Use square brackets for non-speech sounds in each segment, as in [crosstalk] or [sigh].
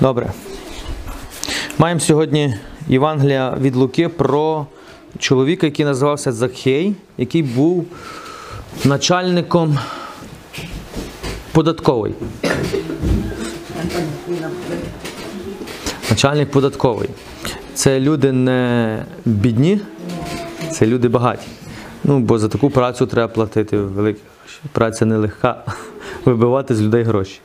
Добре. Маємо сьогодні Євангелія від Луки про чоловіка, який називався Закхей, який був начальником податковий. Начальник податковий. Це люди не бідні, це люди багаті. Ну, бо за таку працю треба платити великі гроші. Праця нелегка [laughs] вибивати з людей гроші.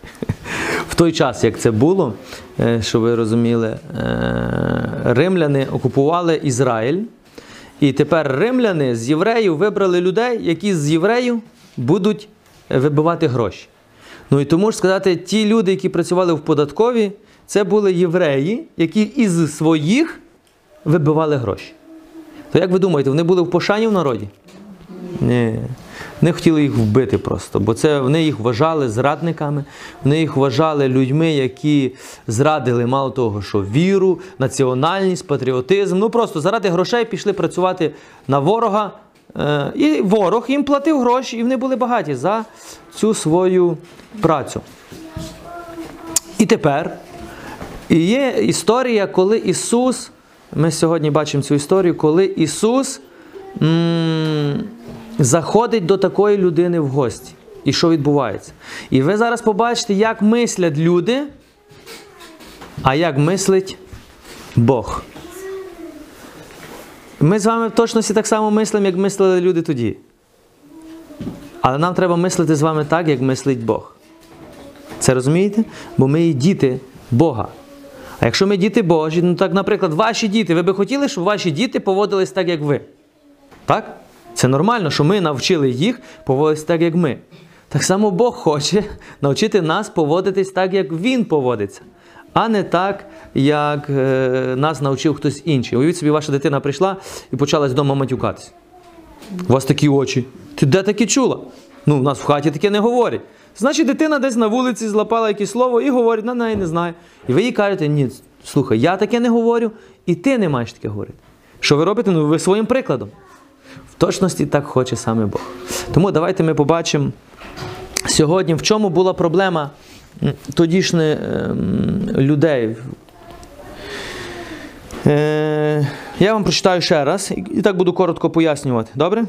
Той час, як це було, е, щоб ви розуміли, е, римляни окупували Ізраїль, і тепер римляни з євреїв вибрали людей, які з євреїв будуть вибивати гроші. Ну і тому ж сказати, ті люди, які працювали в податковій, це були євреї, які із своїх вибивали гроші. То як ви думаєте, вони були в пошані в народі? Ні. Вони хотіли їх вбити просто, бо це вони їх вважали зрадниками, вони їх вважали людьми, які зрадили мало того, що віру, національність, патріотизм. Ну просто заради грошей пішли працювати на ворога. Е, І ворог їм платив гроші, і вони були багаті за цю свою працю. І тепер є історія, коли Ісус, ми сьогодні бачимо цю історію, коли Ісус м- заходить до такої людини в гості. І що відбувається? І ви зараз побачите, як мислять люди, а як мислить Бог. Ми з вами в точності так само мислимо, як мислили люди тоді. Але нам треба мислити з вами так, як мислить Бог. Це розумієте? Бо ми і діти Бога. А якщо ми діти Божі, ну так, наприклад, ваші діти, ви би хотіли, щоб ваші діти поводились так, як ви? Так? Це нормально, що ми навчили їх поводитись так, як ми. Так само Бог хоче навчити нас поводитись так, як Він поводиться, а не так, як е, нас навчив хтось інший. Уявіть собі, ваша дитина прийшла і почала з вдома матюкатись. У вас такі очі. Ти де таке чула? Ну, в нас в хаті таке не говорять. Значить, дитина десь на вулиці злапала якесь слово і говорить, на неї не знає. І ви їй кажете, ні, слухай, я таке не говорю, і ти не маєш таке говорити. Що ви робите? Ну, ви своїм прикладом. Точності так хоче саме Бог. Тому давайте ми побачимо сьогодні, в чому була проблема тодішніх ем, людей. Е, я вам прочитаю ще раз і так буду коротко пояснювати. Добре?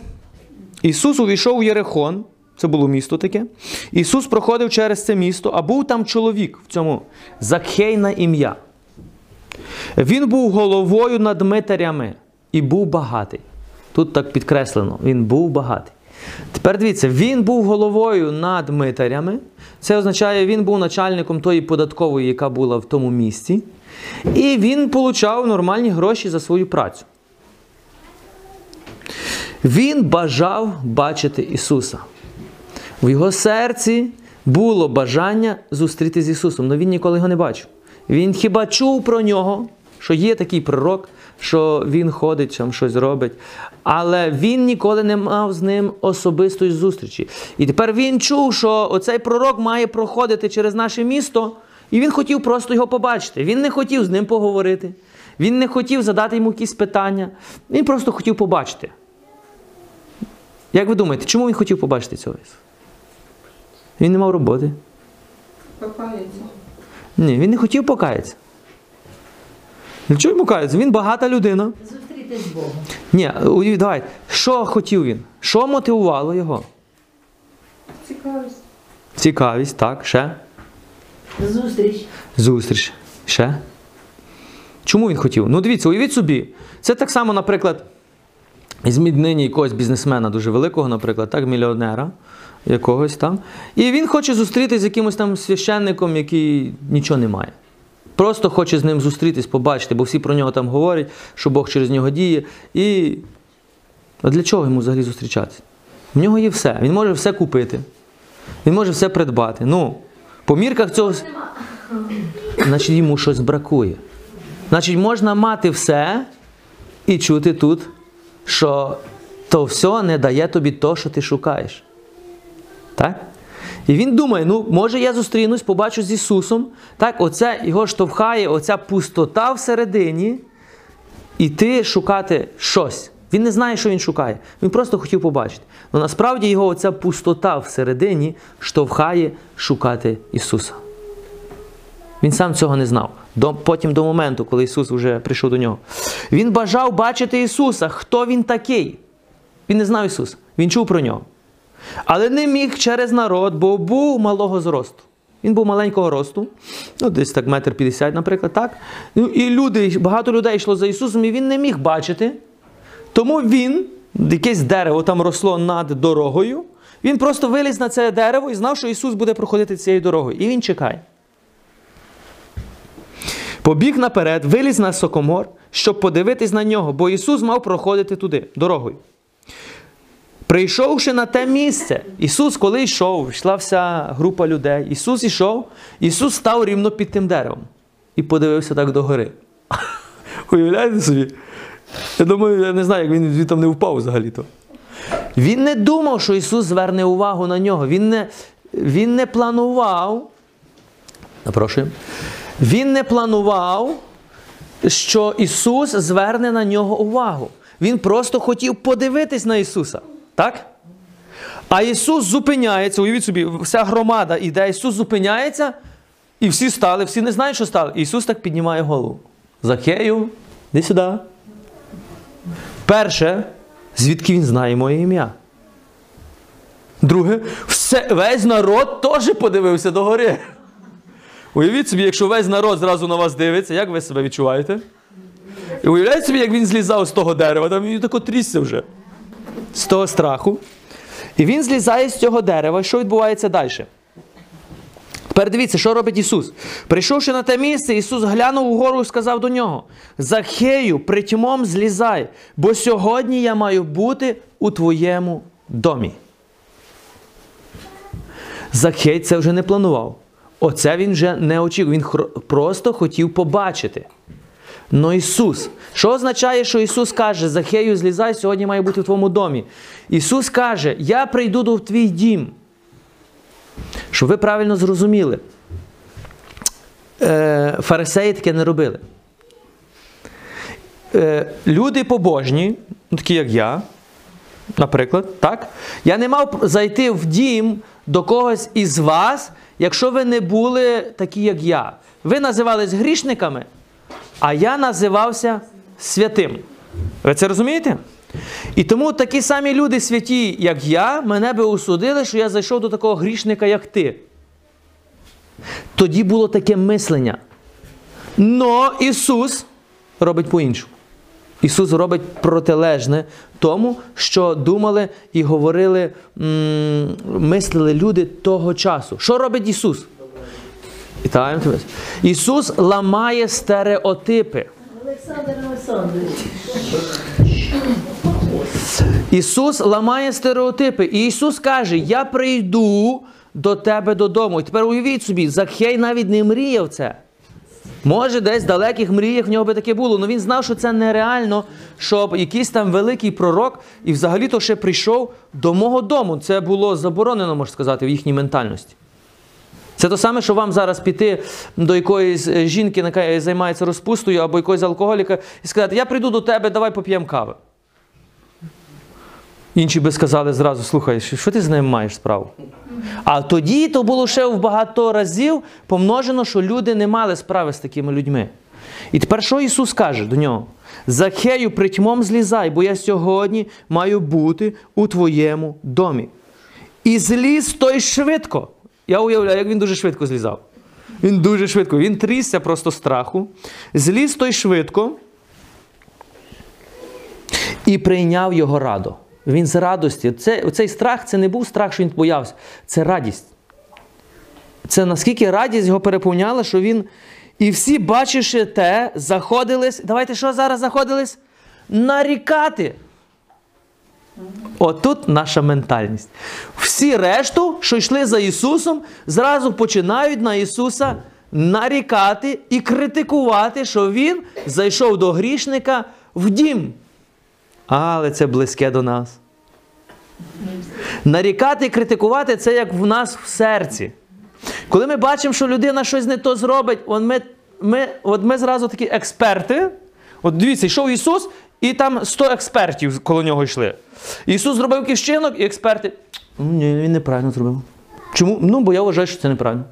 Ісус увійшов у Єрехон, це було місто таке. Ісус проходив через це місто, а був там чоловік в цьому Закхей на ім'я. Він був головою над митарями і був багатий. Тут так підкреслено, він був багатий. Тепер дивіться, він був головою над митарями. Це означає, він був начальником тої податкової, яка була в тому місті. І він получав нормальні гроші за свою працю. Він бажав бачити Ісуса. В його серці було бажання зустрітися з Ісусом, але він ніколи його не бачив. Він хіба чув про нього, що є такий пророк, що він ходить, там щось робить. Але він ніколи не мав з ним особистої зустрічі. І тепер він чув, що оцей пророк має проходити через наше місто, і він хотів просто його побачити. Він не хотів з ним поговорити. Він не хотів задати йому якісь питання. Він просто хотів побачити. Як ви думаєте, чому він хотів побачити цього Він не мав роботи. Покається. Ні, він не хотів покаятися. Для чого йому каятися? Він багата людина. Зустрітись з Богом. Ні, уявіть, давайте. Що хотів він? Що мотивувало його? Цікавість. Цікавість, так, ще. Зустріч. Зустріч. Ще. Чому він хотів? Ну, дивіться, уявіть собі. Це так само, наприклад, візьміть нині якогось бізнесмена дуже великого, наприклад, так, мільйонера якогось там. І він хоче зустрітися з якимось там священником, який нічого не має. Просто хоче з ним зустрітись, побачити, бо всі про нього там говорять, що Бог через нього діє. І а для чого йому взагалі зустрічатися? В нього є все. Він може все купити. Він може все придбати. Ну, по мірках цього. Значить, йому щось бракує. Значить, можна мати все і чути тут, що то все не дає тобі то, що ти шукаєш. Так? І він думає, ну, може я зустрінусь, побачу з Ісусом. Так, оце його штовхає, оця пустота всередині, іти шукати щось. Він не знає, що він шукає. Він просто хотів побачити. Але насправді його оця пустота всередині штовхає шукати Ісуса. Він сам цього не знав. До, потім до моменту, коли Ісус вже прийшов до нього. Він бажав бачити Ісуса. Хто він такий? Він не знав Ісуса. Він чув про нього. Але не міг через народ, бо був малого зросту. Він був маленького росту, ну десь так метр п'ятдесят, наприклад, так. Ну, і люди, багато людей йшло за Ісусом, і він не міг бачити. Тому він, якесь дерево там росло над дорогою, він просто виліз на це дерево і знав, що Ісус буде проходити цією дорогою. І він чекає. Побіг наперед, виліз на сокомор, щоб подивитись на нього, бо Ісус мав проходити туди, дорогою. Прийшовши на те місце, Ісус, коли йшов, йшла вся група людей. Ісус йшов, Ісус став рівно під тим деревом і подивився так догори. [laughs] Уявляєте собі? Я думаю, я не знаю, як він звідти не впав взагалі-то. Він не думав, що Ісус зверне увагу на нього. Він не, він не планував. Напрошую. Він не планував, що Ісус зверне на нього увагу. Він просто хотів подивитись на Ісуса. Так? А Ісус зупиняється, уявіть собі, вся громада іде, Ісус зупиняється, і всі стали, всі не знають, що стали. Ісус так піднімає голову. Захею, іди сюди. Перше, звідки він знає моє ім'я. Друге, все, весь народ теж подивився догори. Уявіть собі, якщо весь народ зразу на вас дивиться, як ви себе відчуваєте? І уявляєте собі, як він злізав з того дерева, там він тако трісся вже з того страху. І він злізає з цього дерева. Що відбувається далі? Тепер дивіться, що робить Ісус. Прийшовши на те місце, Ісус глянув угору і сказав до нього: Захею, притьмом злізай, бо сьогодні я маю бути у твоєму домі. Захей це вже не планував. Оце він вже не очікував. Він просто хотів побачити. Но Ісус. Що означає, що Ісус каже, Захею, злізай, сьогодні має бути в твоєму домі. Ісус каже, я прийду до твій дім. Щоб ви правильно зрозуміли, е, фарисеї таке не робили. Е, люди побожні, ну, такі як я, наприклад, так? я не мав зайти в дім до когось із вас, якщо ви не були такі, як я. Ви називались грішниками, а я називався святим. Ви це розумієте? І тому такі самі люди святі, як я, мене би осудили, що я зайшов до такого грішника, як ти. Тоді було таке мислення. Но Ісус робить по-іншому. Ісус робить протилежне тому, що думали і говорили, мислили люди того часу. Що робить Ісус? Вітаємо тебе. Ісус ламає стереотипи. Олександр Олександрович. Ісус ламає стереотипи. І Ісус каже: Я прийду до тебе додому. І тепер уявіть собі, Захей навіть не мріяв це. Може, десь в далеких мріях в нього би таке було, але він знав, що це нереально, щоб якийсь там великий пророк і взагалі-то ще прийшов до мого дому. Це було заборонено, можна сказати, в їхній ментальності. Це те саме, що вам зараз піти до якоїсь е, жінки, яка займається розпустою, або якогось алкоголіка, і сказати, я прийду до тебе, давай поп'ємо кави. Інші би сказали зразу, слухай, що ти з ним маєш справу? А тоді то було ще в багато разів помножено, що люди не мали справи з такими людьми. І тепер що Ісус каже до нього? Захею притьмом злізай, бо я сьогодні маю бути у твоєму домі. І зліз той швидко. Я уявляю, як він дуже швидко злізав. Він дуже швидко. Він трісся просто страху. Зліз той швидко і прийняв його радо. Він з радості. Це, цей страх це не був страх, що він боявся, це радість. Це наскільки радість його переповняла, що він. І всі, бачивши те, заходились. Давайте що зараз заходились? Нарікати. Отут наша ментальність. Всі решту, що йшли за Ісусом, зразу починають на Ісуса нарікати і критикувати, що Він зайшов до грішника в дім. Але це близьке до нас. Нарікати і критикувати це як в нас в серці. Коли ми бачимо, що людина щось не то зробить, от ми, ми, от ми зразу такі експерти. От дивіться, йшов Ісус, і там 100 експертів коло нього йшли. Ісус зробив вчинок, і експерти. «Ну, Ні, він неправильно зробив. Чому? Ну, бо я вважаю, що це неправильно.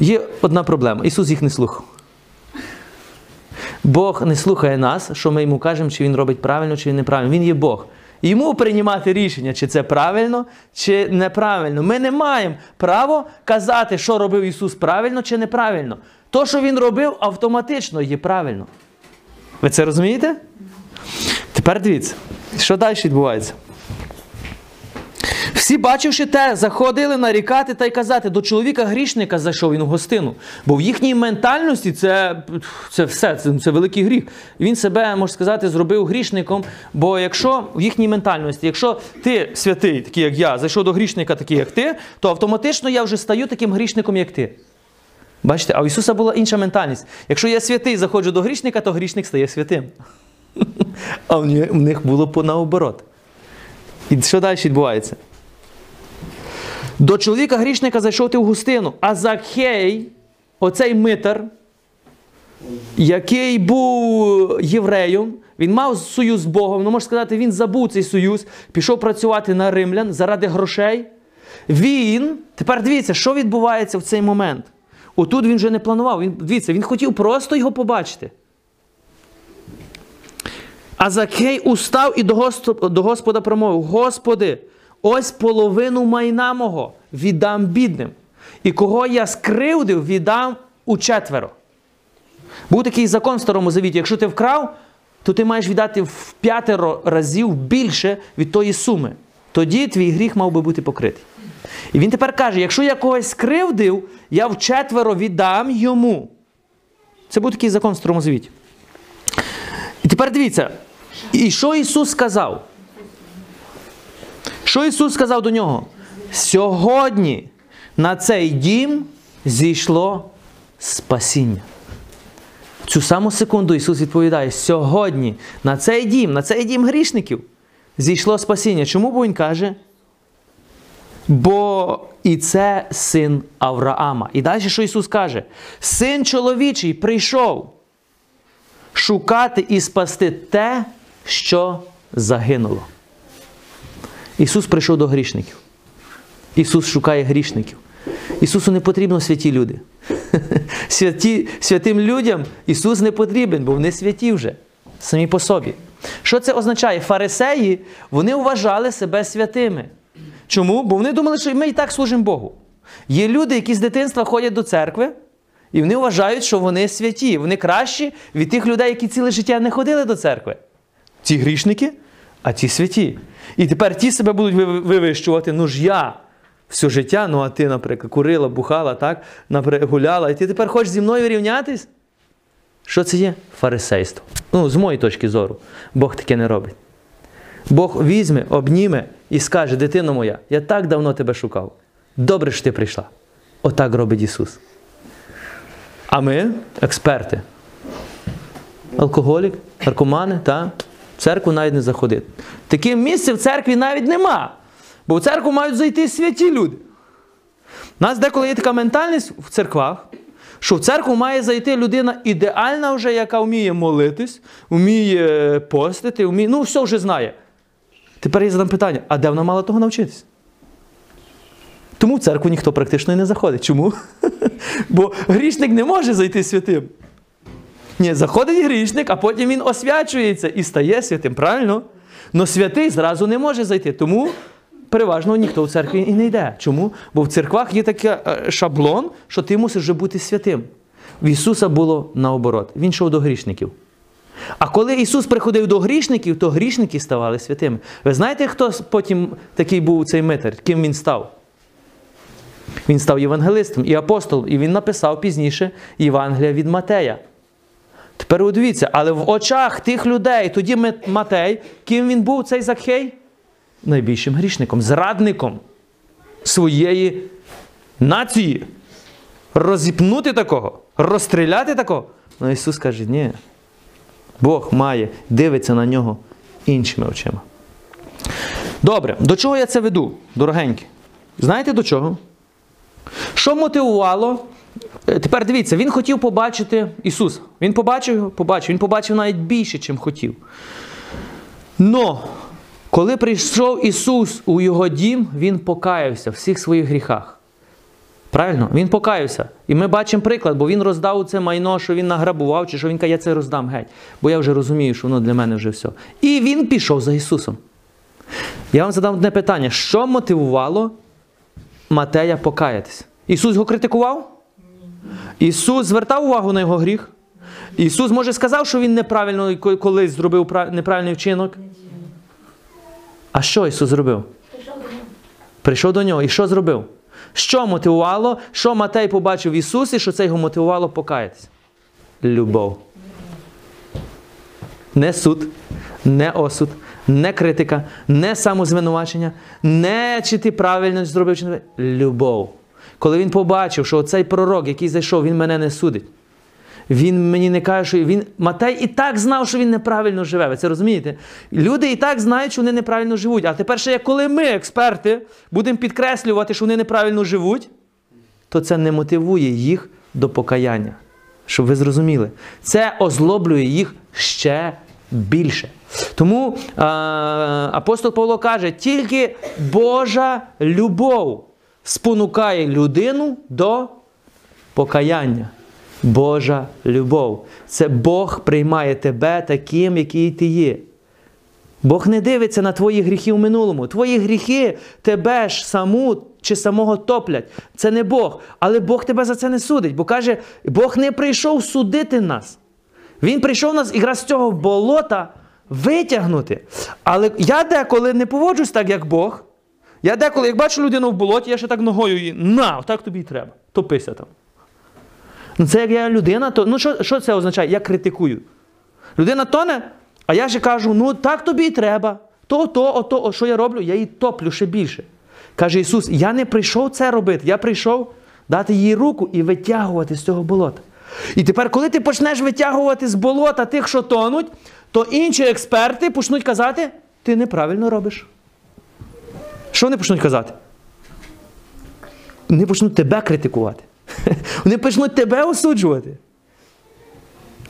Є одна проблема. Ісус їх не слухав. Бог не слухає нас, що ми йому кажемо, чи він робить правильно, чи він неправильно. Він є Бог. Йому приймати рішення, чи це правильно, чи неправильно. Ми не маємо права казати, що робив Ісус правильно чи неправильно. То, що Він робив, автоматично є правильно. Ви це розумієте? Тепер дивіться, що далі відбувається. Всі, бачивши те, заходили нарікати та й казати, до чоловіка грішника зайшов він у гостину. Бо в їхній ментальності це, це все, це, це великий гріх. Він себе, можна сказати, зробив грішником. Бо якщо в їхній ментальності, якщо ти святий, такий як я, зайшов до грішника, такий як ти, то автоматично я вже стаю таким грішником, як ти. Бачите, а у Ісуса була інша ментальність. Якщо я святий заходжу до грішника, то грішник стає святим. [laughs] А в них було наоборот. І що далі відбувається? До чоловіка грішника зайшов ти в густину, а Закхей, оцей митар, який був євреєм, він мав союз з Богом, ну можна сказати, він забув цей союз, пішов працювати на римлян заради грошей. Він, тепер дивіться, що відбувається в цей момент. Отут він вже не планував. Він, дивіться, він хотів просто його побачити. А Закей устав і до Госп- до Господа промовив: Господи, ось половину майна мого віддам бідним, і кого я скривдив, віддам у четверо. Був такий закон в Старому Завіті: якщо ти вкрав, то ти маєш віддати в п'ятеро разів більше від тої суми. Тоді твій гріх мав би бути покритий. І він тепер каже: якщо я когось скривдив, я в четверо віддам йому. Це був такий закон в Старому Завіті. І тепер дивіться, і що Ісус сказав? Що Ісус сказав до нього? Сьогодні на цей дім зійшло спасіння. Цю саму секунду Ісус відповідає: сьогодні на цей дім, на цей дім грішників зійшло спасіння. Чому бо Він каже? Бо і це син Авраама. І далі що Ісус каже? Син чоловічий прийшов шукати і спасти те, що загинуло. Ісус прийшов до грішників. Ісус шукає грішників. Ісусу не потрібно святі люди. [laughs] Святі, святим людям Ісус не потрібен, бо вони святі вже самі по собі. Що це означає? Фарисеї вони вважали себе святими. Чому? Бо вони думали, що ми і так служимо Богу. Є люди, які з дитинства ходять до церкви, і вони вважають, що вони святі. Вони кращі від тих людей, які ціле життя не ходили до церкви. Ці грішники, а ті святі. І тепер ті себе будуть вивищувати. Ну ж я все життя, ну а ти, наприклад, курила, бухала, так, гуляла, і ти тепер хочеш зі мною рівнятись? Що це є? Фарисейство. Ну, з моєї точки зору, Бог таке не робить. Бог візьме, обніме і скаже: дитино моя, я так давно тебе шукав. Добре, що ти прийшла. Отак робить Ісус. А ми експерти. Алкоголік, наркомани, та в церкву навіть не заходити. Таке місце в церкві навіть нема. Бо в церкву мають зайти святі люди. У нас деколи є така ментальність в церквах, що в церкву має зайти людина ідеальна, вже, яка вміє молитись, вміє постити, вміє, ну все вже знає. Тепер я задам питання: а де вона мала того навчитись? Тому в церкву ніхто практично і не заходить. Чому? [laughs] Бо грішник не може зайти святим. Ні, заходить грішник, а потім він освячується і стає святим. Правильно? Но святий зразу не може зайти. Тому переважно ніхто в церкві і не йде. Чому? Бо в церквах є такий е, шаблон, що ти мусиш вже бути святим. В Ісуса було наоборот. Він йшов до грішників. А коли Ісус приходив до грішників, то грішники ставали святими. Ви знаєте, хто потім такий був цей митар? Ким він став? Він став євангелистом і апостолом, і він написав пізніше Євангелія від Матея. Тепер от дивіться, але в очах тих людей, тоді Матей, ким він був цей Закхей? Найбільшим грішником, зрадником своєї нації. Розіпнути такого, розстріляти такого. Ну Ісус каже, ні. Бог має, дивиться на нього іншими очима. Добре, до чого я це веду, дорогенькі? Знаєте до чого? Що мотивувало? Е, Тепер дивіться, він хотів побачити Ісуса. Він побачив його, побачив. Він побачив навіть більше, чим хотів. Но, коли прийшов Ісус у його дім, Він покаявся в всіх своїх гріхах. Правильно? Він покаявся. І ми бачимо приклад, бо він роздав це майно, що він награбував, чи що він каже, я це роздам геть. Бо я вже розумію, що воно для мене вже все. І він пішов за Ісусом. Я вам задам одне питання: що мотивувало Матея покаятися? Ісус його критикував? Ісус звертав увагу на його гріх? Ісус, може, сказав, що він неправильно колись зробив неправильний вчинок? А що Ісус зробив? Прийшов до нього і що зробив? Що мотивувало? Що Матей побачив в Ісусі, що це його мотивувало покаятися? Любов. Не суд, не осуд, не критика, не самозвинувачення, не чи ти правильно зробив, чи не любов. Коли він побачив, що оцей пророк, який зайшов, він мене не судить. Він мені не каже, що він Матей і так знав, що він неправильно живе. Ви це розумієте? Люди і так знають, що вони неправильно живуть. А тепер ще як коли ми, експерти, будемо підкреслювати, що вони неправильно живуть, то це не мотивує їх до покаяння. Щоб ви зрозуміли, це озлоблює їх ще більше. Тому е, апостол Павло каже, тільки Божа любов спонукає людину до покаяння. Божа любов. Це Бог приймає тебе таким, який ти є. Бог не дивиться на твої гріхи в минулому. Твої гріхи тебе ж саму чи самого топлять. Це не Бог. Але Бог тебе за це не судить, бо каже, Бог не прийшов судити нас. Він прийшов нас якраз з цього болота витягнути. Але я деколи не поводжусь так, як Бог. Я деколи, як бачу людину в болоті, я ще так ногою її, на, так тобі і треба. Топися там. Ну, це як я людина, то ну що, що це означає? Я критикую. Людина тоне, а я ще кажу: ну так тобі і треба. То, то, ото, о, що я роблю, я її топлю ще більше. Каже Ісус: я не прийшов це робити, я прийшов дати їй руку і витягувати з цього болота. І тепер, коли ти почнеш витягувати з болота тих, що тонуть, то інші експерти почнуть казати, ти неправильно робиш. Що вони почнуть казати? Вони почнуть тебе критикувати. [laughs] Вони почнуть тебе осуджувати.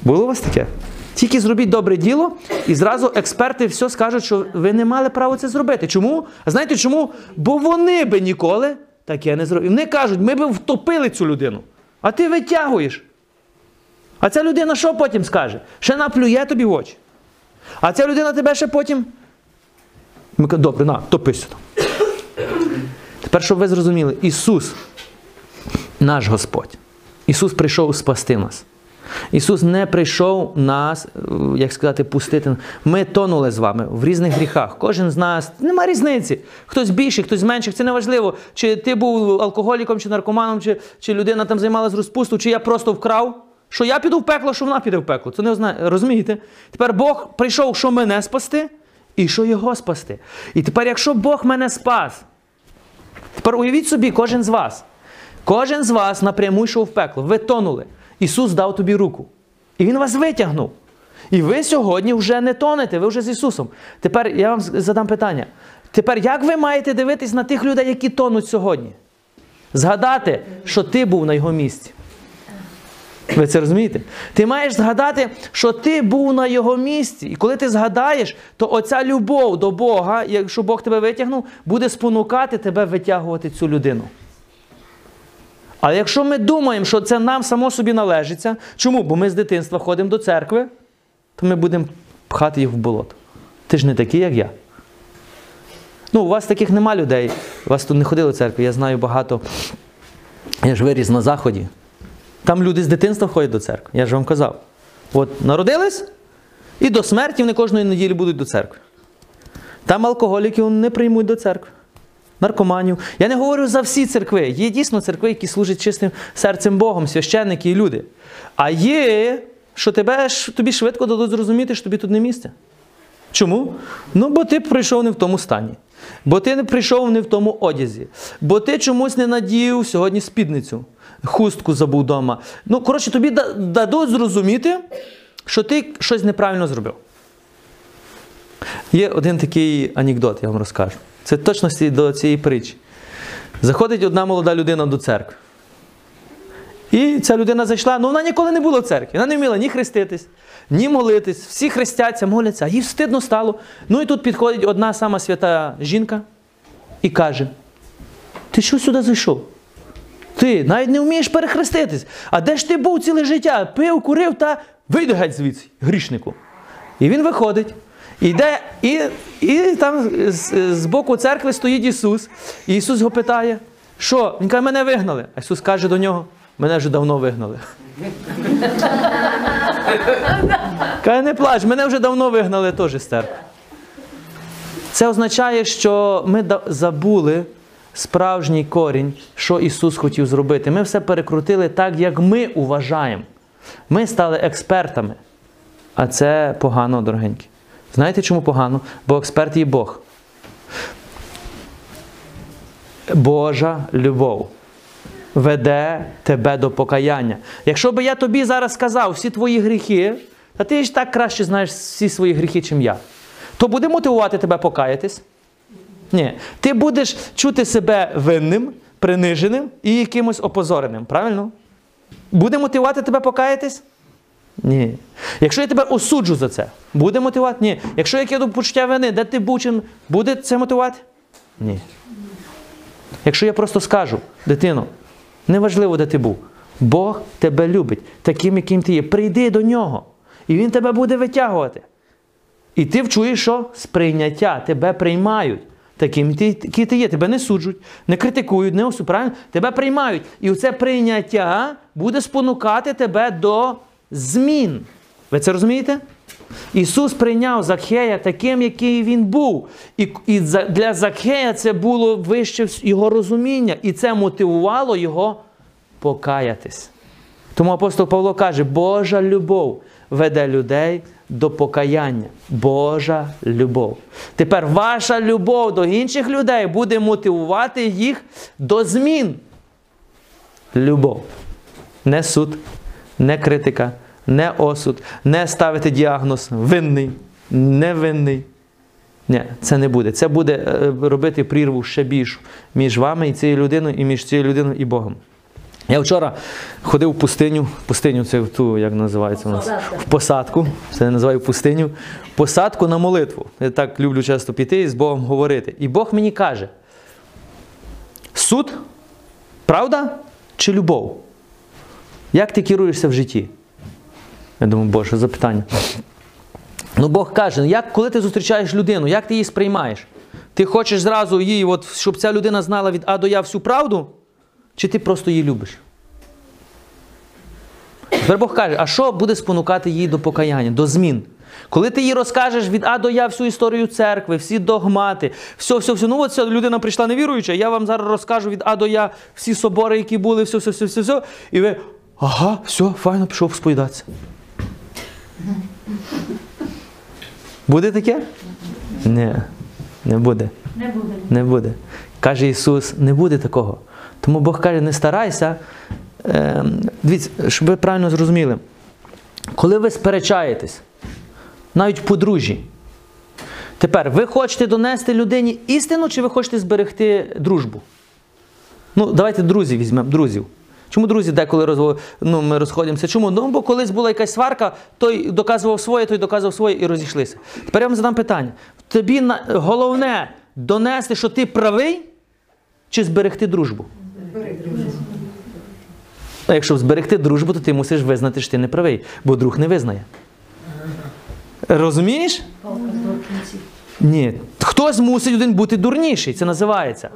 Було у вас таке? Тільки зробіть добре діло, і зразу експерти все скажуть, що ви не мали права це зробити. Чому? А знаєте чому? Бо вони би ніколи таке не зробили. Вони кажуть, ми би втопили цю людину. А ти витягуєш. А ця людина що потім скаже? Ще наплює тобі в очі. А ця людина тебе ще потім. Ми кажемо, добре, на, топися там. Тепер, щоб ви зрозуміли, Ісус, наш Господь. Ісус прийшов спасти нас. Ісус не прийшов нас, е, як сказати, пустити. Ми тонули з вами в різних гріхах. Кожен з нас нема різниці. Хтось більший, хтось менший. Це не важливо, чи ти був алкоголіком, чи наркоманом, чи, чи людина там займалась розпусту, чи я просто вкрав. Що я піду в пекло, що вона піде в пекло. Це не означає, розумієте? Тепер Бог прийшов, що мене спасти, і що його спасти. І тепер, якщо Бог мене спас, тепер уявіть собі, кожен з вас. Кожен з вас напряму йшов в пекло. Ви тонули. Ісус дав тобі руку. І Він вас витягнув. І ви сьогодні вже не тонете, ви вже з Ісусом. Тепер я вам задам питання. Тепер як ви маєте дивитись на тих людей, які тонуть сьогодні? Згадати, що ти був на його місці. Ви це розумієте? Ти маєш згадати, що ти був на його місці. І коли ти згадаєш, то оця любов до Бога, якщо Бог тебе витягнув, буде спонукати тебе витягувати цю людину. Але якщо ми думаємо, що це нам само собі належиться, чому? Бо ми з дитинства ходимо до церкви, то ми будемо пхати їх в болото. Ти ж не такий, як я. Ну, у вас таких нема людей. У вас тут не ходили в церкву. Я знаю багато. Я ж виріс на Заході. Там люди з дитинства ходять до церкви. Я ж вам казав. От народились, і до смерті вони кожної неділі будуть до церкви. Там алкоголіків не приймуть до церкви. Наркоманів. Я не говорю за всі церкви. Є дійсно церкви, які служать чистим серцем Богом, священники і люди. А є, що тебе, тобі швидко дадуть зрозуміти, що тобі тут не місце. Чому? Ну, бо ти прийшов не в тому стані. Бо ти не прийшов не в тому одязі. Бо ти чомусь не надів сьогодні спідницю, хустку забув вдома. Ну, коротше, тобі дадуть зрозуміти, що ти щось неправильно зробив. Є один такий анекдот, я вам розкажу. Це точності до цієї притчі. Заходить одна молода людина до церкви. І ця людина зайшла, ну вона ніколи не була в церкві. Вона не вміла ні хреститись, ні молитись. Всі хрестяться, моляться, їй стидно стало. Ну і тут підходить одна сама свята жінка і каже: Ти що сюди зайшов? Ти навіть не вмієш перехреститись. А де ж ти був ціле життя? Пив, курив та вийди геть звідси, грішнику. І він виходить. Іде, і, і там з, з боку церкви стоїть Ісус. І Ісус його питає, що? Він каже, мене вигнали. А Ісус каже до нього, мене вже давно вигнали. [laughs] Каже, не плач, мене вже давно вигнали теж з церкви. Це означає, що ми забули справжній корінь, що Ісус хотів зробити. Ми все перекрутили так, як ми вважаємо. Ми стали експертами. А це погано, дорогенькі. Знаєте, чому погано? Бо експерт є Бог. Божа любов веде тебе до покаяння. Якщо би я тобі зараз сказав всі твої гріхи, та ти ж так краще знаєш всі свої гріхи, чим я, то буде мотивувати тебе покаятись? Ні. Ти будеш чути себе винним, приниженим і якимось опозореним. Правильно? Буде мотивувати тебе покаятись? Ні. Якщо я тебе осуджу за це, буде мотивувати? Ні. Якщо я кину почуття вини, де ти був, буде це мотивувати? Ні. Якщо я просто скажу, дитино, неважливо, де ти був, Бог тебе любить, таким, яким ти є. Прийди до нього, і Він тебе буде витягувати. І ти вчуєш, що сприйняття тебе приймають. Таким, який ти є, тебе не суджуть, не критикують, не правильно? Тебе приймають. І оце прийняття буде спонукати тебе до змін. Ви це розумієте? Ісус прийняв Закхея таким, який він був. І, і для Закхея це було вище його розуміння, і це мотивувало його покаятись. Тому апостол Павло каже: Божа любов веде людей до покаяння. Божа любов. Тепер ваша любов до інших людей буде мотивувати їх до змін. Любов. Не суд, не критика, не осуд, не ставити діагноз винний, невинний. Ні, це не буде. Це буде е, робити прірву ще більшу між вами і цією людиною, і між цією людиною і Богом. Я вчора ходив в пустиню, пустиню це в ту, як називається у нас? В посадку. Це я називаю пустиню. Посадку на молитву. Я так люблю часто піти і з Богом говорити. І Бог мені каже: суд, правда чи любов? Як ти керуєшся в житті? Я думаю, Боже, запитання. Ну, Бог каже, ну, як, коли ти зустрічаєш людину, як ти її сприймаєш? Ти хочеш зразу її, от, щоб ця людина знала від А до Я всю правду? Чи ти просто її любиш? Тепер Бог каже, а що буде спонукати її до покаяння, до змін? Коли ти їй розкажеш від А до Я всю історію церкви, всі догмати, все, все, все. Ну от ця людина прийшла невіруюча, я вам зараз розкажу від А до Я всі собори, які були, все, все, все, все, все. І ви, ага, все, файно, пішов сповідатися. Буде таке? Ні, не буде. Не буде. Не буде. Каже Ісус, не буде такого. Тому Бог каже, не старайся. Е, дивіться, щоб ви правильно зрозуміли, коли ви сперечаєтесь, навіть подружжі, тепер ви хочете донести людині істину, чи ви хочете зберегти дружбу? Ну, давайте друзів візьмемо, друзів. Чому друзі деколи розво... ну, ми розходимося? Чому? Ну, бо колись була якась сварка, той доказував своє, той доказував своє і розійшлися. Тепер я вам задам питання. Тобі головне донести, що ти правий, чи зберегти дружбу? А якщо зберегти дружбу, то ти мусиш визнати, що ти не правий, бо друг не визнає. Розумієш? Ні. Хтось мусить один бути дурніший, це називається.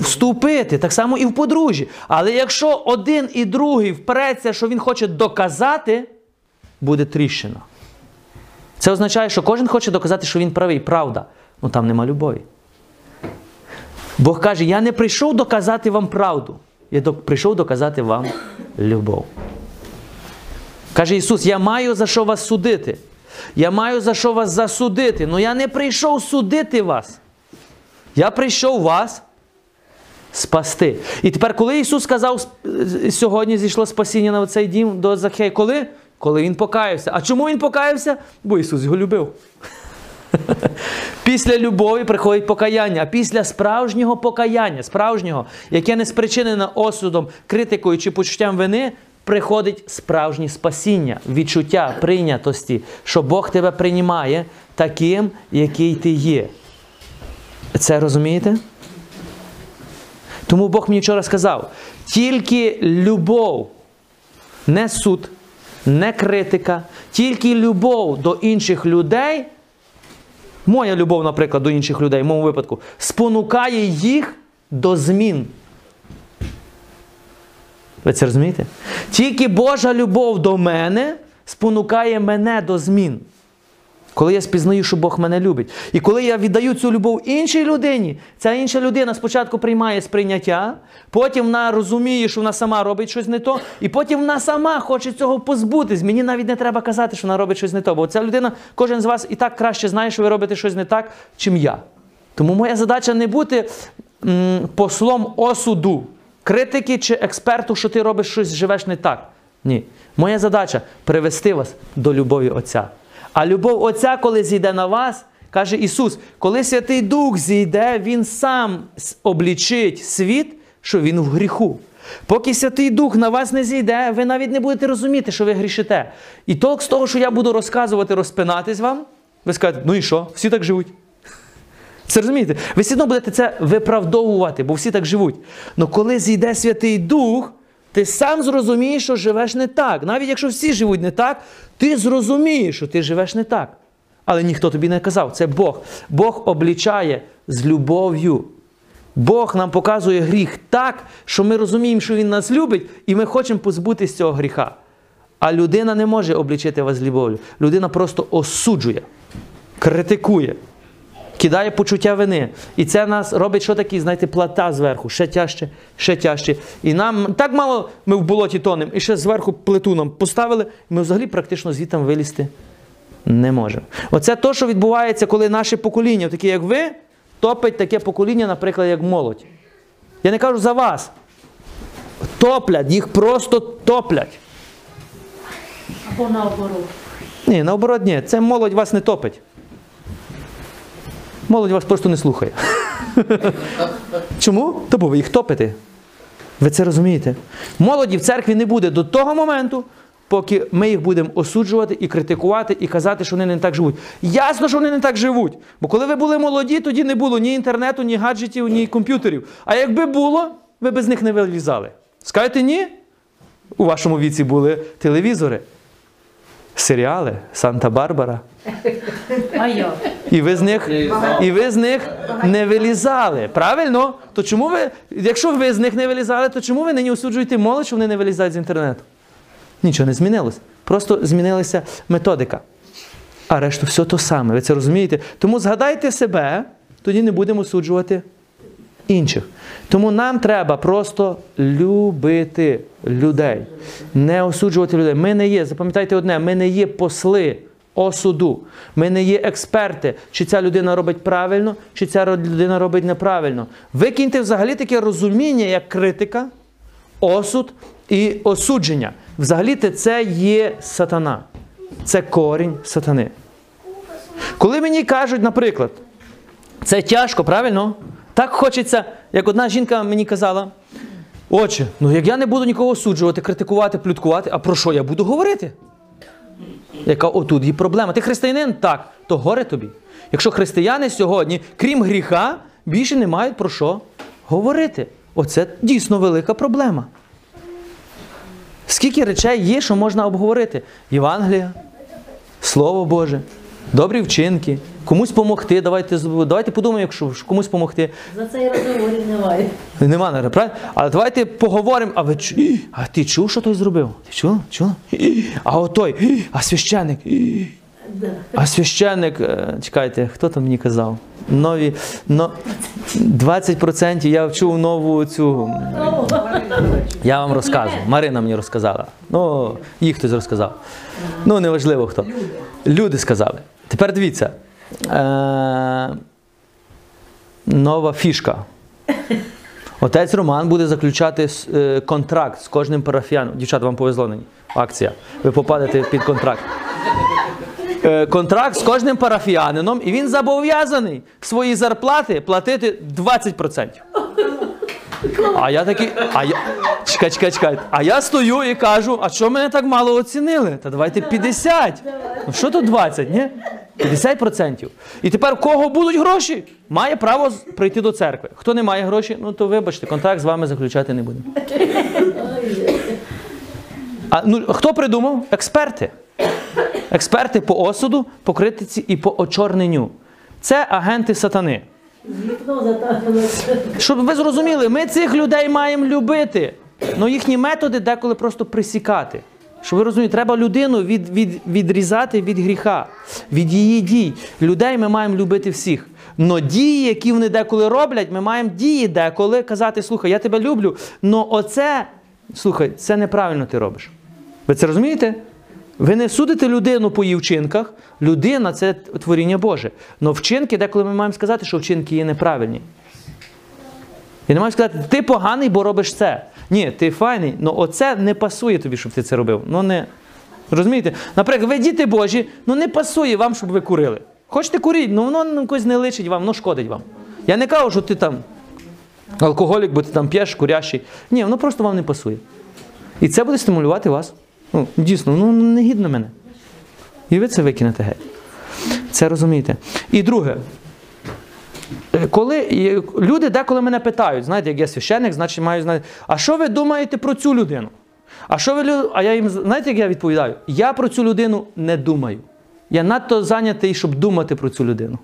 Вступити, так само і в подружжі. Але якщо один і другий впереться, що він хоче доказати, буде тріщина. Це означає, що кожен хоче доказати, що він правий, правда. Ну там нема любові. Бог каже: я не прийшов доказати вам правду. Я прийшов доказати вам любов. Каже Ісус: Я маю за що вас судити. Я маю за що вас засудити. але я не прийшов судити вас. Я прийшов вас спасти. І тепер, коли Ісус сказав, сьогодні зійшло спасіння на цей дім до Захея, коли? Коли він покаявся. А чому він покаявся? Бо Ісус його любив. [laughs] Після любові приходить покаяння, а після справжнього покаяння, справжнього, яке не спричинене осудом, критикою чи почуттям вини, приходить справжнє спасіння, відчуття прийнятості, що Бог тебе приймає таким, який ти є. Це розумієте? Тому Бог мені вчора сказав: тільки любов, не суд, не критика, тільки любов до інших людей. Моя любов, наприклад, до інших людей, в моєму випадку, спонукає їх до змін. Ви це розумієте? Тільки Божа любов до мене спонукає мене до змін. Коли я спізнаю, що Бог мене любить. І коли я віддаю цю любов іншій людині, ця інша людина спочатку приймає сприйняття, потім вона розуміє, що вона сама робить щось не то, і потім вона сама хоче цього позбутись. Мені навіть не треба казати, що вона робить щось не то. Бо ця людина, кожен з вас і так краще знає, що ви робите щось не так, чим я. Тому моя задача не бути м, послом осуду, критики чи експерту, що ти робиш щось, живеш не так. Ні. Моя задача привести вас до любові Отця. А любов Отця, коли зійде на вас, каже Ісус, коли Святий Дух зійде, Він сам облічить світ, що він в гріху. Поки Святий Дух на вас не зійде, ви навіть не будете розуміти, що ви грішите. І толк з того, що я буду розказувати, розпинатись вам, ви скажете, ну і що? Всі так живуть. Це розумієте? Ви все одно будете це виправдовувати, бо всі так живуть. Але коли зійде Святий Дух, ти сам зрозумієш, що живеш не так. Навіть якщо всі живуть не так, ти зрозумієш, що ти живеш не так. Але ніхто тобі не казав, це Бог. Бог облічає з любов'ю. Бог нам показує гріх так, що ми розуміємо, що Він нас любить, і ми хочемо позбутися цього гріха. А людина не може облічити вас з любов'ю. Людина просто осуджує, критикує кидає почуття вини. І це нас робить що такі, знаєте, плата зверху, ще тяжче, ще тяжче. І нам так мало ми в болоті тонемо, і ще зверху плиту нам поставили, і ми взагалі практично звідти вилізти не можемо. Оце то, що відбувається, коли наше покоління, такі як ви, топить таке покоління, наприклад, як молодь. Я не кажу за вас. Топлять, їх просто топлять. Або наоборот. Ні, наоборот, ні, це молодь вас не топить. Молодь вас просто не слухає. [laughs] Чому? Та ви їх топите. Ви це розумієте? Молоді в церкві не буде до того моменту, поки ми їх будемо осуджувати і критикувати, і казати, що вони не так живуть. Ясно, що вони не так живуть. Бо коли ви були молоді, тоді не було ні інтернету, ні гаджетів, ні комп'ютерів. А якби було, ви без них не вилізали. Скажете ні? У вашому віці були телевізори, серіали, Санта-Барбара. А я? І ви з них, і ви з них не вилізали. Правильно? То чому ви, якщо ви з них не вилізали, то чому ви нині осуджуєте молодь, що вони не вилізають з інтернету? Нічого не змінилось. Просто змінилася методика. А решту все то саме. Ви це розумієте? Тому згадайте себе, тоді не будемо осуджувати інших. Тому нам треба просто любити людей, не осуджувати людей. Ми не є, запам'ятайте одне, ми не є посли осуду. Ми не є експерти, чи ця людина робить правильно, чи ця людина робить неправильно. Викиньте взагалі таке розуміння, як критика, осуд і осудження. Взагалі це є сатана. Це корінь сатани. Коли мені кажуть, наприклад, це тяжко, правильно? Так хочеться, як одна жінка мені казала, отче, ну як я не буду нікого осуджувати, критикувати, плюткувати, а про що я буду говорити? Яка отут є проблема. Ти християнин? Так, то горе тобі. Якщо християни сьогодні, крім гріха, більше не мають про що говорити. Оце дійсно велика проблема. Скільки речей є, що можна обговорити? Євангелія, Слово Боже, добрі вчинки, комусь допомогти. Давайте, давайте подумаємо, якщо комусь допомогти. За цей розговорів немає. Нема наразі, правильно? Але давайте поговоримо. А ви чу- А ти чув, що той зробив? Ти чув? Чув? А отой, а священник. А священник, е, чекайте, хто там мені казав? Нові, но, 20% я вчув нову цю. Я вам розказую. Марина мені розказала. Ну, їх хтось розказав. Ну, неважливо хто. Люди сказали. Тепер дивіться. Е, нова фішка. Отець Роман буде заключати е, контракт з кожним парафіяном. Дівчата, вам повезло нині. Акція. Ви попадете під контракт. Е, Контракт з кожним парафіянином, і він зобов'язаний свої зарплати платити 20%. А я такий, а я, чекай, чекай, чекай. А я стою і кажу, а що мене так мало оцінили? Та давайте 50. Ну що тут 20, ні? 50%. І тепер у кого будуть гроші, має право прийти до церкви. Хто не має гроші, ну то вибачте, контракт з вами заключати не будемо. А ну хто придумав? Експерти. Експерти по осуду, по критиці і по очорненню. Це агенти сатани. Щоб ви зрозуміли, ми цих людей маємо любити. але їхні методи деколи просто присікати. Щоб ви розуміли, треба людину від, від, відрізати від гріха, від її дій. Людей ми маємо любити всіх. Но дії, які вони деколи роблять, ми маємо дії деколи казати: слухай, я тебе люблю, але оце, слухай, це неправильно ти робиш. Ви це розумієте? Ви не судите людину по її вчинках. Людина це творіння Боже. Но вчинки, деколи ми маємо сказати, що вчинки є неправильні. Я не маю сказати, ти поганий, бо робиш це. Ні, ти файний, але оце не пасує тобі, щоб ти це робив. Ну не. Розумієте? Наприклад, ви діти Божі, ну не пасує вам, щоб ви курили. Хочете куріть, ну воно ну, якось не личить вам, ну шкодить вам. Я не кажу, що ти там алкоголік, бо ти там п'єш, курящий. Ні, воно просто вам не пасує. І це буде стимулювати вас. Ну, дійсно, ну не гідно мене. І ви це викинете геть. Це розумієте. І друге, Е, коли люди деколи мене питають, знаєте, як я священник, значить маю знати, а що ви думаєте про цю людину? А що ви А я їм знаєте, як я відповідаю? Я про цю людину не думаю. Я надто зайнятий, щоб думати про цю людину.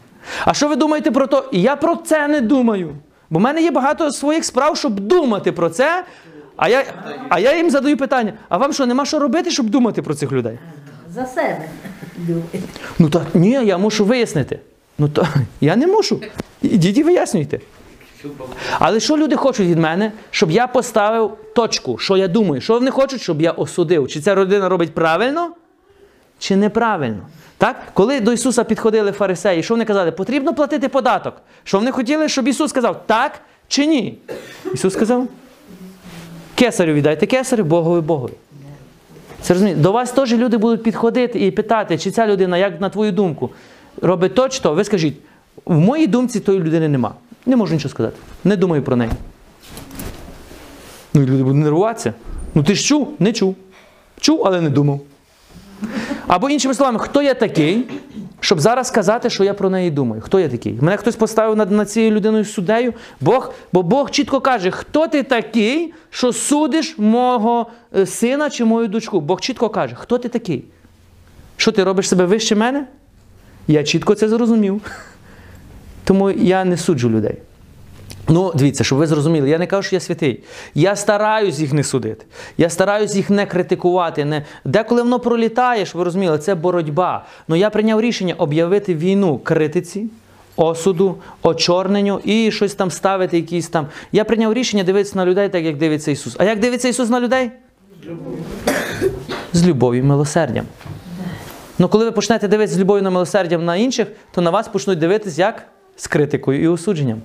А що ви думаєте про то? Я про це не думаю. Бо в мене є багато своїх справ, щоб думати про це. А я, а я їм задаю питання: а вам що, нема що робити, щоб думати про цих людей? За себе. Ну так ні, я мушу вияснити. Ну то я не мушу. Ідіть і вияснюйте. Але що люди хочуть від мене, щоб я поставив точку, що я думаю, що вони хочуть, щоб я осудив, чи ця людина робить правильно, чи неправильно. Так? Коли до Ісуса підходили фарисеї, що вони казали? Потрібно платити податок. Що вони хотіли, щоб Ісус сказав так чи ні? Ісус сказав: Кесарю віддайте кесарю, Богові Богові. Це розумієте? До вас теж люди будуть підходити і питати, чи ця людина, як на твою думку, робить то чи то. Ви скажіть, в моїй думці тої людини нема. Не можу нічого сказати. Не думаю про неї. Ну і люди будуть нервуватися. Ну ти ж чув? Не чув. Чув, але не думав. Або іншими словами, хто я такий, щоб зараз сказати, що я про неї думаю? Хто я такий? Мене хтось поставив над, над цією людиною суддею? Бог, бо Бог чітко каже, хто ти такий, що судиш мого е, сина чи мою дочку? Бог чітко каже, хто ти такий? Що ти робиш себе вище мене? Я чітко це зрозумів. [laughs] Тому я не суджу людей. Ну, дивіться, щоб ви зрозуміли, я не кажу, що я святий. Я стараюсь їх не судити. Я стараюсь їх не критикувати. Не... Деколи воно пролітає, щоб ви розуміли, це боротьба. Ну я прийняв рішення об'явити війну критиці, осуду, очорненню і щось там ставити, якісь там. Я прийняв рішення дивитися на людей так, як дивиться Ісус. А як дивиться Ісус на людей? З любов'ю і милосердям. Ну, коли ви почнете дивитися з любов'ю на милосердям на інших, то на вас почнуть дивитись як? З критикою і осудженням.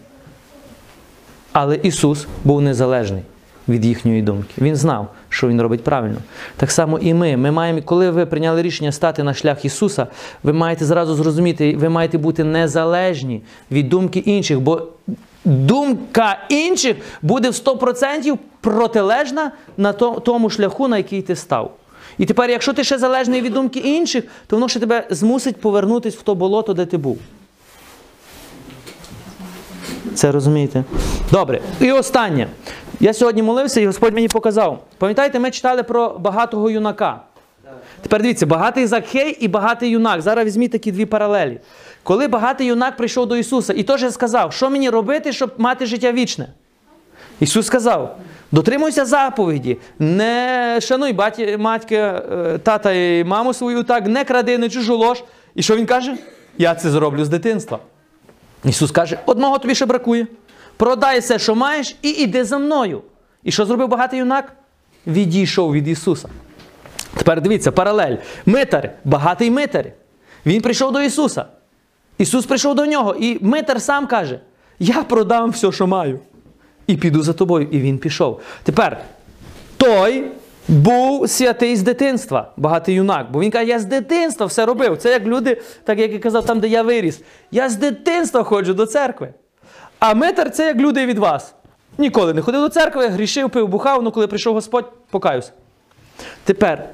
Але Ісус був незалежний від їхньої думки. Він знав, що Він робить правильно. Так само і ми. Ми маємо, коли ви прийняли рішення стати на шлях Ісуса, ви маєте зразу зрозуміти, ви маєте бути незалежні від думки інших, бо думка інших буде в 100% протилежна на тому шляху, на який ти став. І тепер, якщо ти ще залежний від думки інших, то воно ще тебе змусить повернутися в то болото, де ти був. Це розумієте? Добре. І останнє. Я сьогодні молився, і Господь мені показав. Пам'ятаєте, ми читали про багатого юнака. Тепер дивіться, багатий Закхей і багатий юнак. Зараз візьміть такі дві паралелі. Коли багатий юнак прийшов до Ісуса і теж сказав, що мені робити, щоб мати життя вічне. Ісус сказав: дотримуйся заповіді, не шануй баті, матьки, е, тата і маму свою так, не кради, не чужу лож. І що він каже? Я це зроблю з дитинства. Ісус каже: одного тобі ще бракує. Продай все, що маєш, і іди за мною. І що зробив багатий юнак? Відійшов від Ісуса. Тепер дивіться, паралель. Митар, багатий митар. Він прийшов до Ісуса. Ісус прийшов до нього, і митар сам каже: Я продам все, що маю, і піду за тобою. І він пішов. Тепер той був святий з дитинства, багатий юнак. Бо він каже, я з дитинства все робив. Це як люди, так як я казав, там, де я виріс. Я з дитинства ходжу до церкви. А митар це як люди від вас. Ніколи не ходив до церкви, грішив, пив, бухав, ну коли прийшов Господь, покаюсь. Тепер,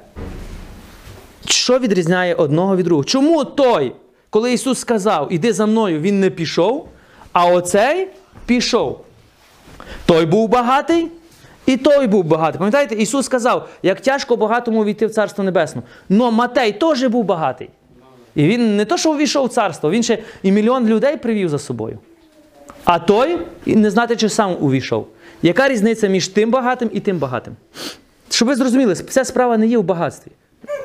що відрізняє одного від другого? Чому той, коли Ісус сказав, іди за мною, він не пішов, а оцей пішов. Той був багатий, і той був багатий. Пам'ятаєте, Ісус сказав, як тяжко багатому війти в Царство Небесне. Но Матей теж був багатий. І він не то, що увійшов в царство, він ще і мільйон людей привів за собою. А той не знати, чи сам увійшов. Яка різниця між тим багатим і тим багатим? Щоб ви зрозуміли, вся справа не є в багатстві,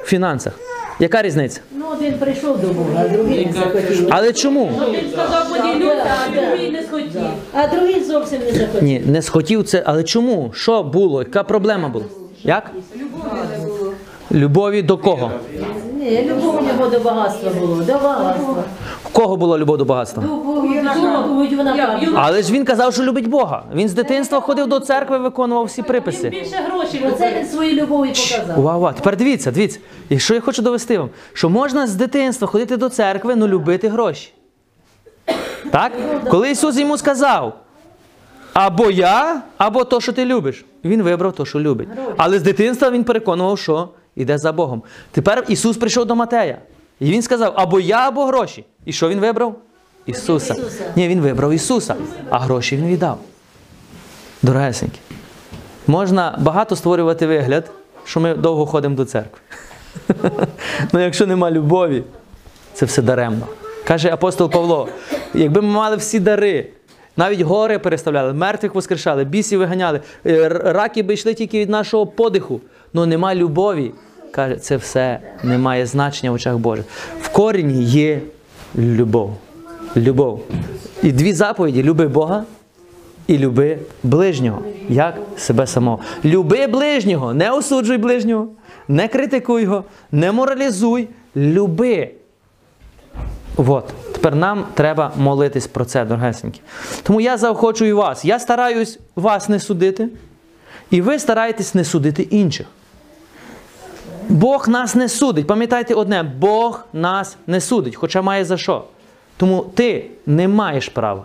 в фінансах. Яка різниця? Ну, один прийшов до Бога, а другий не захотів. Але чому? Він сказав, поділюся, а другий не схотів. А другий зовсім не захотів. Ні, не схотів це. Але чому? Що було? Яка проблема була? Як? Любові до кого? Ні, любов у нього до багатства було, до багатства. В кого була любов до багатства? Але ж він казав, що любить Бога. Він з дитинства ходив до церкви, виконував всі приписи. Більше грошей Оце він свою любов і показав. Увага, увага. Тепер дивіться, дивіться. І що я хочу довести вам? Що можна з дитинства ходити до церкви, але любити гроші. Так? Коли Ісус йому сказав, або я, або то, що ти любиш. Він вибрав то, що любить. Але з дитинства він переконував, що йде за Богом. Тепер Ісус прийшов до Матея. І він сказав, або я, або гроші. І що він вибрав? Ісуса. Ні, він вибрав Ісуса, а гроші він віддав. Дорогесенькі. Можна багато створювати вигляд, що ми довго ходимо до церкви. [laughs] Ну якщо нема любові, це все даремно. Каже апостол Павло: якби ми мали всі дари, навіть гори переставляли, мертвих воскрешали, бісів виганяли, е, раки би йшли тільки від нашого подиху, але нема любові. Каже, це все не має значення в очах Божих. В корені є любов. Любов. І дві заповіді: люби Бога і люби ближнього, як себе самого. Люби ближнього, не осуджуй ближнього, не критикуй його, не моралізуй, люби. От. Тепер нам треба молитись про це, дорогесенькі. Тому я заохочую вас. Я стараюсь вас не судити, і ви стараєтесь не судити інших. Бог нас не судить. Пам'ятайте одне, Бог нас не судить, хоча має за що. Тому ти не маєш права.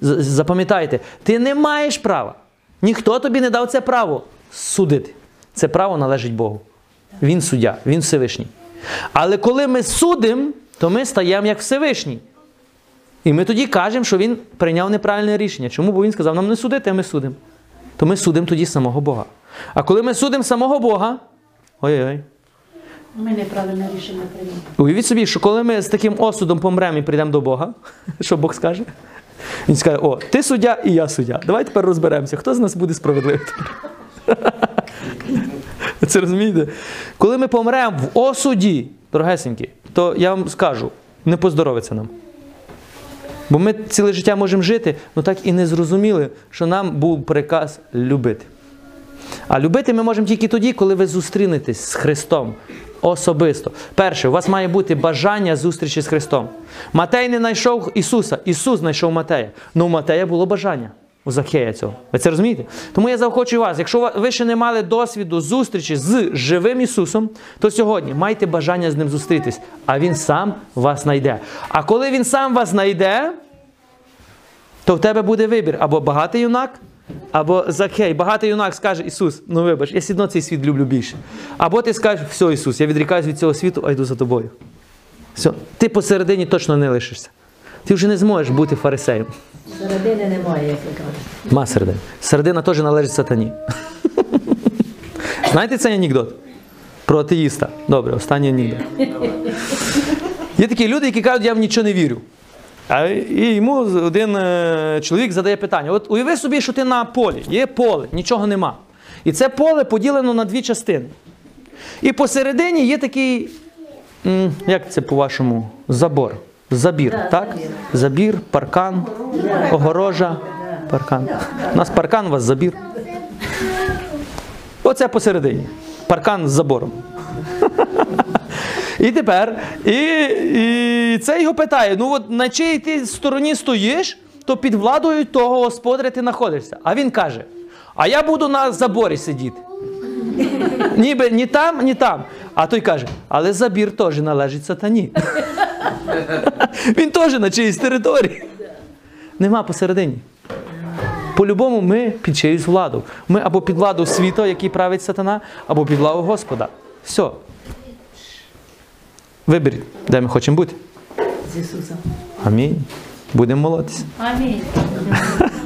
Запам'ятайте, ти не маєш права. Ніхто тобі не дав це право судити. Це право належить Богу. Він суддя, він Всевишній. Але коли ми судимо, то ми стаємо як Всевишній. І ми тоді кажемо, що він прийняв неправильне рішення. Чому? Бо він сказав, нам не судити, а ми судимо. То ми судимо тоді самого Бога. А коли ми судимо самого Бога, ой-ой. Ми неправильне рішення прийняли. Уявіть собі, що коли ми з таким осудом помремо і прийдемо до Бога, [laughs] що Бог скаже? Він скаже: О, ти суддя і я суддя. Давай тепер розберемося, хто з нас буде справедливий. [laughs] Це розумієте? Коли ми помремо в осуді, дорогесенькі, то я вам скажу, не поздоровиться нам. Бо ми ціле життя можемо жити, але так і не зрозуміли, що нам був приказ любити. А любити ми можемо тільки тоді, коли ви зустрінетесь з Христом особисто. Перше, у вас має бути бажання зустрічі з Христом. Матей не знайшов Ісуса, Ісус знайшов Матея. Ну, у Матея було бажання у Захея цього. Ви це розумієте? Тому я заохочую вас, якщо ви ще не мали досвіду зустрічі з живим Ісусом, то сьогодні майте бажання з ним зустрітись, а Він сам вас знайде. А коли Він сам вас знайде, то в тебе буде вибір або багатий юнак, або Закхей. Багатий юнак скаже, Ісус, ну вибач, я все одно цей світ люблю більше. Або ти скажеш, все, Ісус, я відрікаюсь від цього світу, а йду за тобою. Все, ти посередині точно не лишишся. Ти вже не зможеш бути фарисеєм. Середини немає, як ви кажете. Ма середина. Середина теж належить сатані. Знаєте цей анекдот? Про атеїста. Добре, останній анекдот. Є такі люди, які кажуть, я в нічого не вірю. І йому один е, чоловік задає питання: от уяви собі, що ти на полі, є поле, нічого нема. І це поле поділено на дві частини. І посередині є такий, як це по-вашому, забор. Забір, так? Забір, паркан, огорожа, паркан. У нас паркан, у вас забір. Оце посередині. Паркан з забором. [laughs] І тепер, і, і це його питає: ну от на чиїй ти стороні стоїш, то під владою того господаря ти знаходишся. А він каже: А я буду на заборі сидіти. [laughs] Ніби ні там, ні там. А той каже, але забір теж належить сатані. [laughs] Він теж на чиїсь території. Нема посередині. По-любому ми під чиюсь владу. Ми або під владу світу, який править сатана, або під владу Господа. Все. Виберіть, де ми хочемо бути. з Ісусом. Амінь. Будемо молитися. Амінь. [laughs]